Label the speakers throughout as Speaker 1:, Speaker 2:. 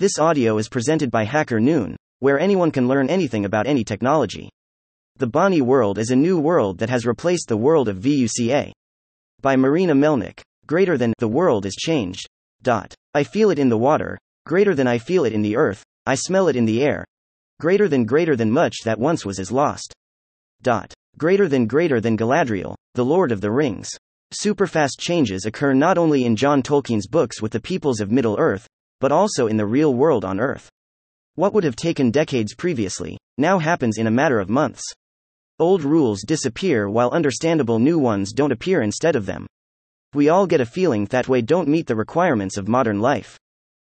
Speaker 1: This audio is presented by Hacker Noon, where anyone can learn anything about any technology. The BANI world is a new world that has replaced the world of VUCA. By Marina Melnick. Greater than the world is changed. Dot. I feel it in the water, greater than I feel it in the earth, I smell it in the air. Greater than greater than much that once was is lost. Dot. Greater than greater than Galadriel, the Lord of the Rings. Superfast changes occur not only in John Tolkien's books with the peoples of Middle Earth, but also in the real world on Earth. What would have taken decades previously, now happens in a matter of months. Old rules disappear while understandable new ones don't appear instead of them. We all get a feeling that way don't meet the requirements of modern life.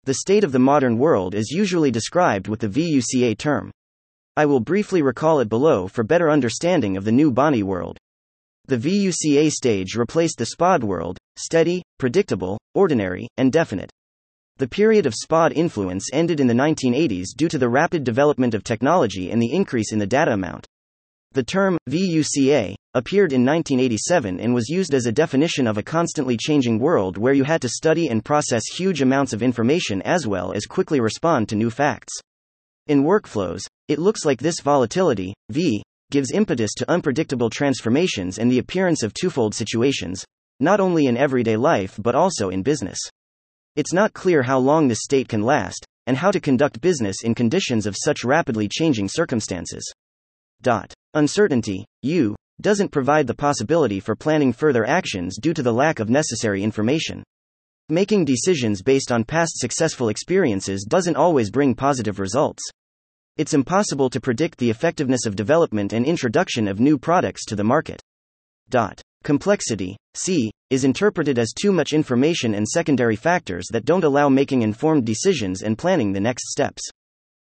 Speaker 1: The state of the modern world is usually described with the VUCA term. I will briefly recall it below for better understanding of the new BANI world. The VUCA stage replaced the SPOD world, steady, predictable, ordinary, and definite. The period of SPOD influence ended in the 1980s due to the rapid development of technology and the increase in the data amount. The term, VUCA, appeared in 1987 and was used as a definition of a constantly changing world where you had to study and process huge amounts of information as well as quickly respond to new facts. In workflows, it looks like this volatility, V, gives impetus to unpredictable transformations and the appearance of twofold situations, not only in everyday life but also in business. It's not clear how long this state can last, and how to conduct business in conditions of such rapidly changing circumstances. Dot. Uncertainty, U, doesn't provide the possibility for planning further actions due to the lack of necessary information. Making decisions based on past successful experiences doesn't always bring positive results. It's impossible to predict the effectiveness of development and introduction of new products to the market. Dot. Complexity, C, is interpreted as too much information and secondary factors that don't allow making informed decisions and planning the next steps.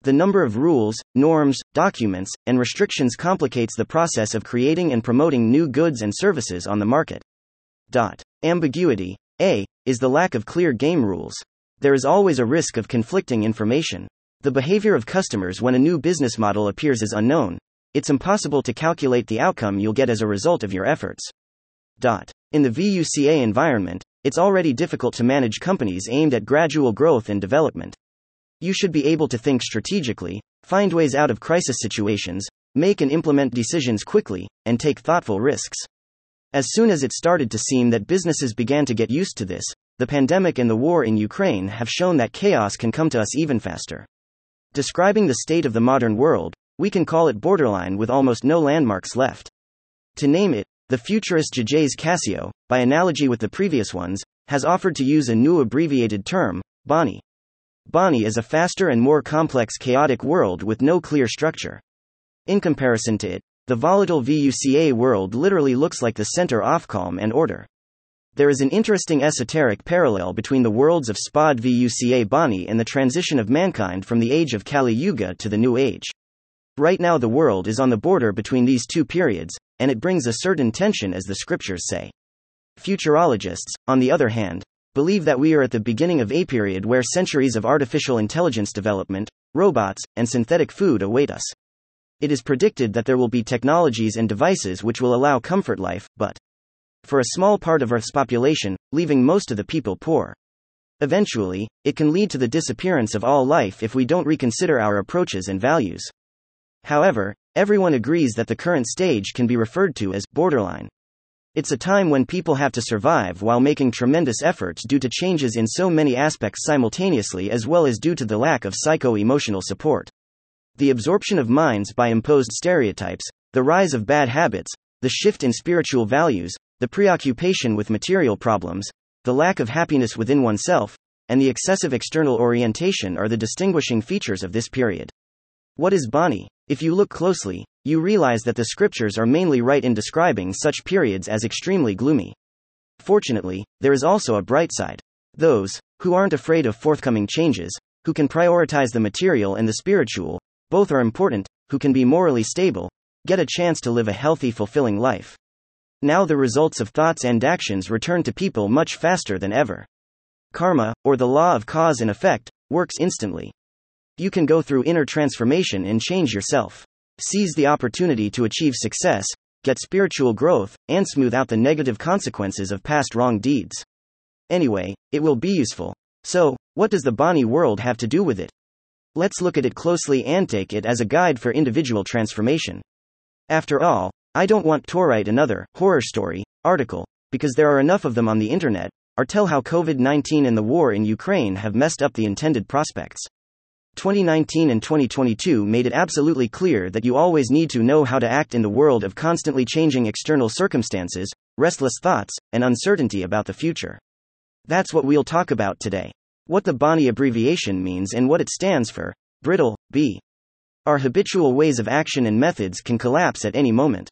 Speaker 1: The number of rules, norms, documents, and restrictions complicates the process of creating and promoting new goods and services on the market. Dot. Ambiguity, A, is the lack of clear game rules. There is always a risk of conflicting information. The behavior of customers when a new business model appears is unknown. It's impossible to calculate the outcome you'll get as a result of your efforts. In the VUCA environment, it's already difficult to manage companies aimed at gradual growth and development. You should be able to think strategically, find ways out of crisis situations, make and implement decisions quickly, and take thoughtful risks. As soon as it started to seem that businesses began to get used to this, the pandemic and the war in Ukraine have shown that chaos can come to us even faster. Describing the state of the modern world, we can call it borderline with almost no landmarks left. To name it, the futurist Jamais Cascio, by analogy with the previous ones, has offered to use a new abbreviated term, BANI. BANI is a faster and more complex chaotic world with no clear structure. In comparison to it, the volatile VUCA world literally looks like the center of calm and order. There is an interesting esoteric parallel between the worlds of Spod VUCA BANI and the transition of mankind from the age of Kali Yuga to the New Age. Right now, the world is on the border between these two periods, and it brings a certain tension as the scriptures say. Futurologists, on the other hand, believe that we are at the beginning of a period where centuries of artificial intelligence development, robots, and synthetic food await us. It is predicted that there will be technologies and devices which will allow comfort life, but for a small part of Earth's population, leaving most of the people poor. Eventually, it can lead to the disappearance of all life if we don't reconsider our approaches and values. However, everyone agrees that the current stage can be referred to as borderline. It's a time when people have to survive while making tremendous efforts due to changes in so many aspects simultaneously as well as due to the lack of psycho emotional support. The absorption of minds by imposed stereotypes, the rise of bad habits, the shift in spiritual values, the preoccupation with material problems, the lack of happiness within oneself, and the excessive external orientation are the distinguishing features of this period. What is BANI? If you look closely, you realize that the scriptures are mainly right in describing such periods as extremely gloomy. Fortunately, there is also a bright side. Those, who aren't afraid of forthcoming changes, who can prioritize the material and the spiritual, both are important, who can be morally stable, get a chance to live a healthy, fulfilling life. Now the results of thoughts and actions return to people much faster than ever. Karma, or the law of cause and effect, works instantly. You can go through inner transformation and change yourself. Seize the opportunity to achieve success, get spiritual growth, and smooth out the negative consequences of past wrong deeds. Anyway, it will be useful. So, what does the BANI world have to do with it? Let's look at it closely and take it as a guide for individual transformation. After all, I don't want to write another horror story article, because there are enough of them on the internet, or tell how COVID 19 and the war in Ukraine have messed up the intended prospects. 2019 and 2022 made it absolutely clear that you always need to know how to act in the world of constantly changing external circumstances, restless thoughts, and uncertainty about the future. That's what we'll talk about today. What the BANI abbreviation means and what it stands for brittle, B. Our habitual ways of action and methods can collapse at any moment.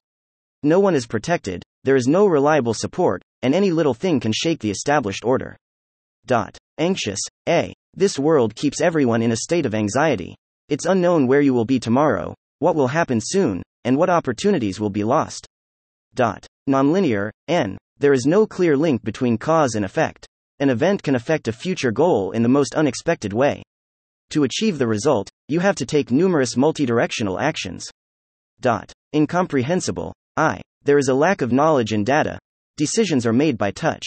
Speaker 1: No one is protected, there is no reliable support, and any little thing can shake the established order. Dot. Anxious, A. This world keeps everyone in a state of anxiety. It's unknown where you will be tomorrow, what will happen soon, and what opportunities will be lost. Dot. Nonlinear, N. There is no clear link between cause and effect. An event can affect a future goal in the most unexpected way. To achieve the result, you have to take numerous multidirectional actions. Dot. Incomprehensible. I. There is a lack of knowledge and data. Decisions are made by touch.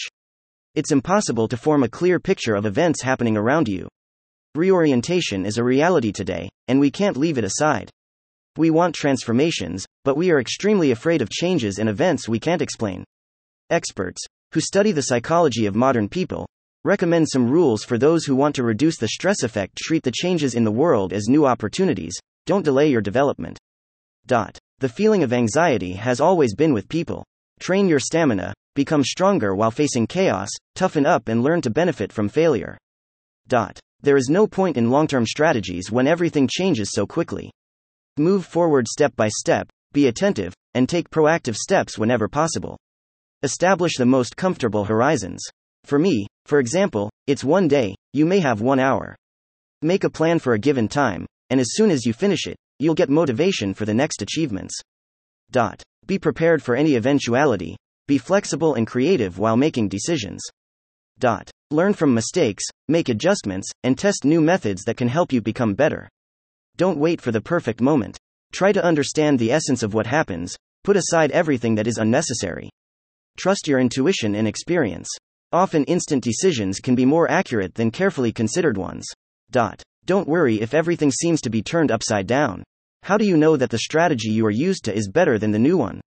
Speaker 1: It's impossible to form a clear picture of events happening around you. Reorientation is a reality today, and we can't leave it aside. We want transformations, but we are extremely afraid of changes and events we can't explain. Experts, who study the psychology of modern people, recommend some rules for those who want to reduce the stress effect. Treat the changes in the world as new opportunities, don't delay your development. Dot. The feeling of anxiety has always been with people. Train your stamina, become stronger while facing chaos, toughen up and learn to benefit from failure. Dot. There is no point in long term strategies when everything changes so quickly. Move forward step by step, be attentive, and take proactive steps whenever possible. Establish the most comfortable horizons. For me, for example, it's one day, you may have one hour. Make a plan for a given time, and as soon as you finish it, you'll get motivation for the next achievements. Dot. Be prepared for any eventuality, be flexible and creative while making decisions. Dot. Learn from mistakes, make adjustments, and test new methods that can help you become better. Don't wait for the perfect moment. Try to understand the essence of what happens, put aside everything that is unnecessary. Trust your intuition and experience. Often instant decisions can be more accurate than carefully considered ones. Dot. Don't worry if everything seems to be turned upside down. How do you know that the strategy you are used to is better than the new one?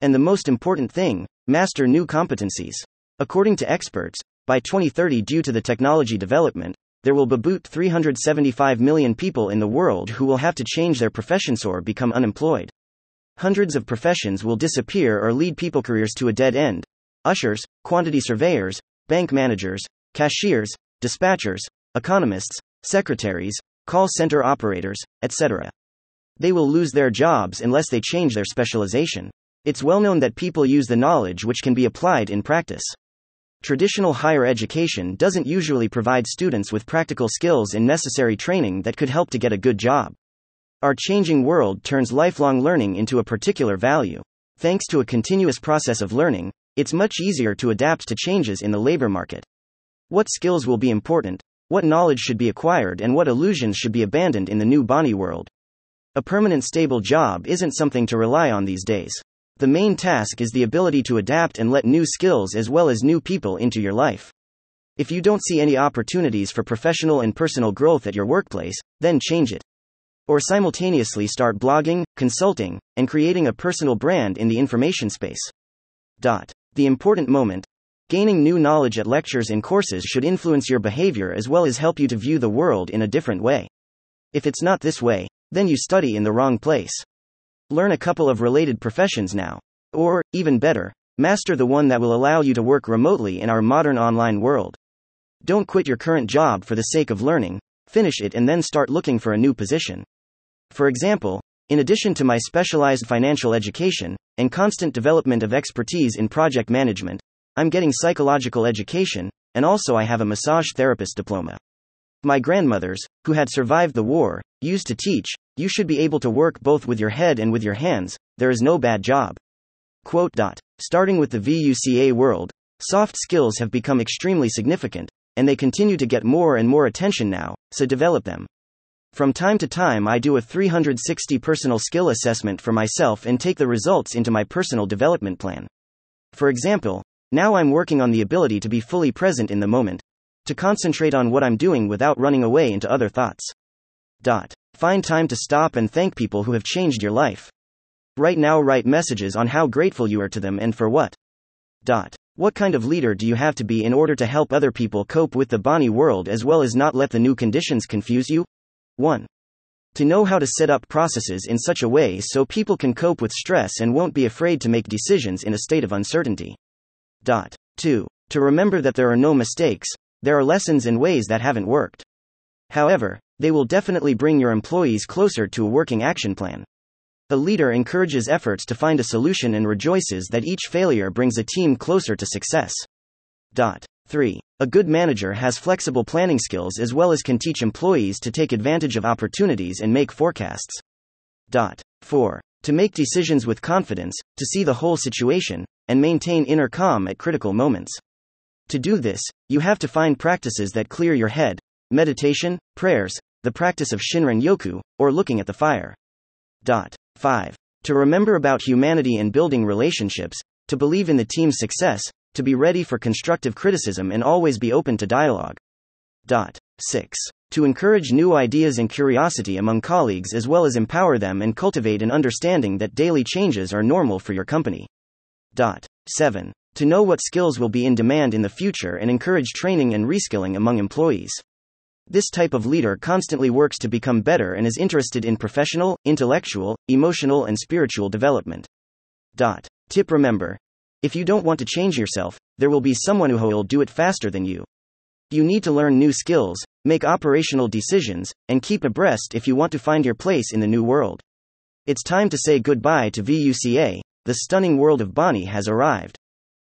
Speaker 1: And the most important thing, master new competencies. According to experts, by 2030, due to the technology development, there will be about 375 million people in the world who will have to change their professions or become unemployed. Hundreds of professions will disappear or lead people careers to a dead end. Ushers, quantity surveyors, bank managers, cashiers, dispatchers, economists, secretaries, call center operators, etc. They will lose their jobs unless they change their specialization. It's well known that people use the knowledge which can be applied in practice. Traditional higher education doesn't usually provide students with practical skills and necessary training that could help to get a good job. Our changing world turns lifelong learning into a particular value. Thanks to a continuous process of learning, it's much easier to adapt to changes in the labor market. What skills will be important, what knowledge should be acquired, and what illusions should be abandoned in the new BANI world. A permanent stable job isn't something to rely on these days. The main task is the ability to adapt and let new skills as well as new people into your life. If you don't see any opportunities for professional and personal growth at your workplace, then change it. Or simultaneously start blogging, consulting, and creating a personal brand in the information space. Dot. The important moment. Gaining new knowledge at lectures and courses should influence your behavior as well as help you to view the world in a different way. If it's not this way, then you study in the wrong place. Learn a couple of related professions now. Or, even better, master the one that will allow you to work remotely in our modern online world. Don't quit your current job for the sake of learning, finish it and then start looking for a new position. For example, in addition to my specialized financial education and constant development of expertise in project management, I'm getting psychological education, and also I have a massage therapist diploma. My grandmothers, who had survived the war, used to teach, you should be able to work both with your head and with your hands, there is no bad job. Quote. Dot. Starting with the VUCA world, soft skills have become extremely significant, and they continue to get more and more attention now, so develop them. From time to time, I do a 360 personal skill assessment for myself and take the results into my personal development plan. For example, now I'm working on the ability to be fully present in the moment, To concentrate on what I'm doing without running away into other thoughts. Dot. Find time to stop and thank people who have changed your life. Right now, write messages on how grateful you are to them and for what. Dot. What kind of leader do you have to be in order to help other people cope with the BANI world as well as not let the new conditions confuse you? 1. To know how to set up processes in such a way so people can cope with stress and won't be afraid to make decisions in a state of uncertainty. Dot. 2. To remember that there are no mistakes, there are lessons and ways that haven't worked. However, they will definitely bring your employees closer to a working action plan. A leader encourages efforts to find a solution and rejoices that each failure brings a team closer to success. Dot. 3. A good manager has flexible planning skills as well as can teach employees to take advantage of opportunities and make forecasts. Dot. 4. To make decisions with confidence, to see the whole situation, and maintain inner calm at critical moments. To do this, you have to find practices that clear your head meditation, prayers, the practice of Shinrin Yoku, or looking at the fire. Dot. 5. To remember about humanity and building relationships, to believe in the team's success, to be ready for constructive criticism and always be open to dialogue. Dot. 6. To encourage new ideas and curiosity among colleagues as well as empower them and cultivate an understanding that daily changes are normal for your company. Dot. 7. To know what skills will be in demand in the future and encourage training and reskilling among employees. This type of leader constantly works to become better and is interested in professional, intellectual, emotional, and spiritual development. Dot. Tip Remember. If you don't want to change yourself, there will be someone who will do it faster than you. You need to learn new skills, make operational decisions, and keep abreast if you want to find your place in the new world. It's time to say goodbye to VUCA, the stunning world of BANI has arrived.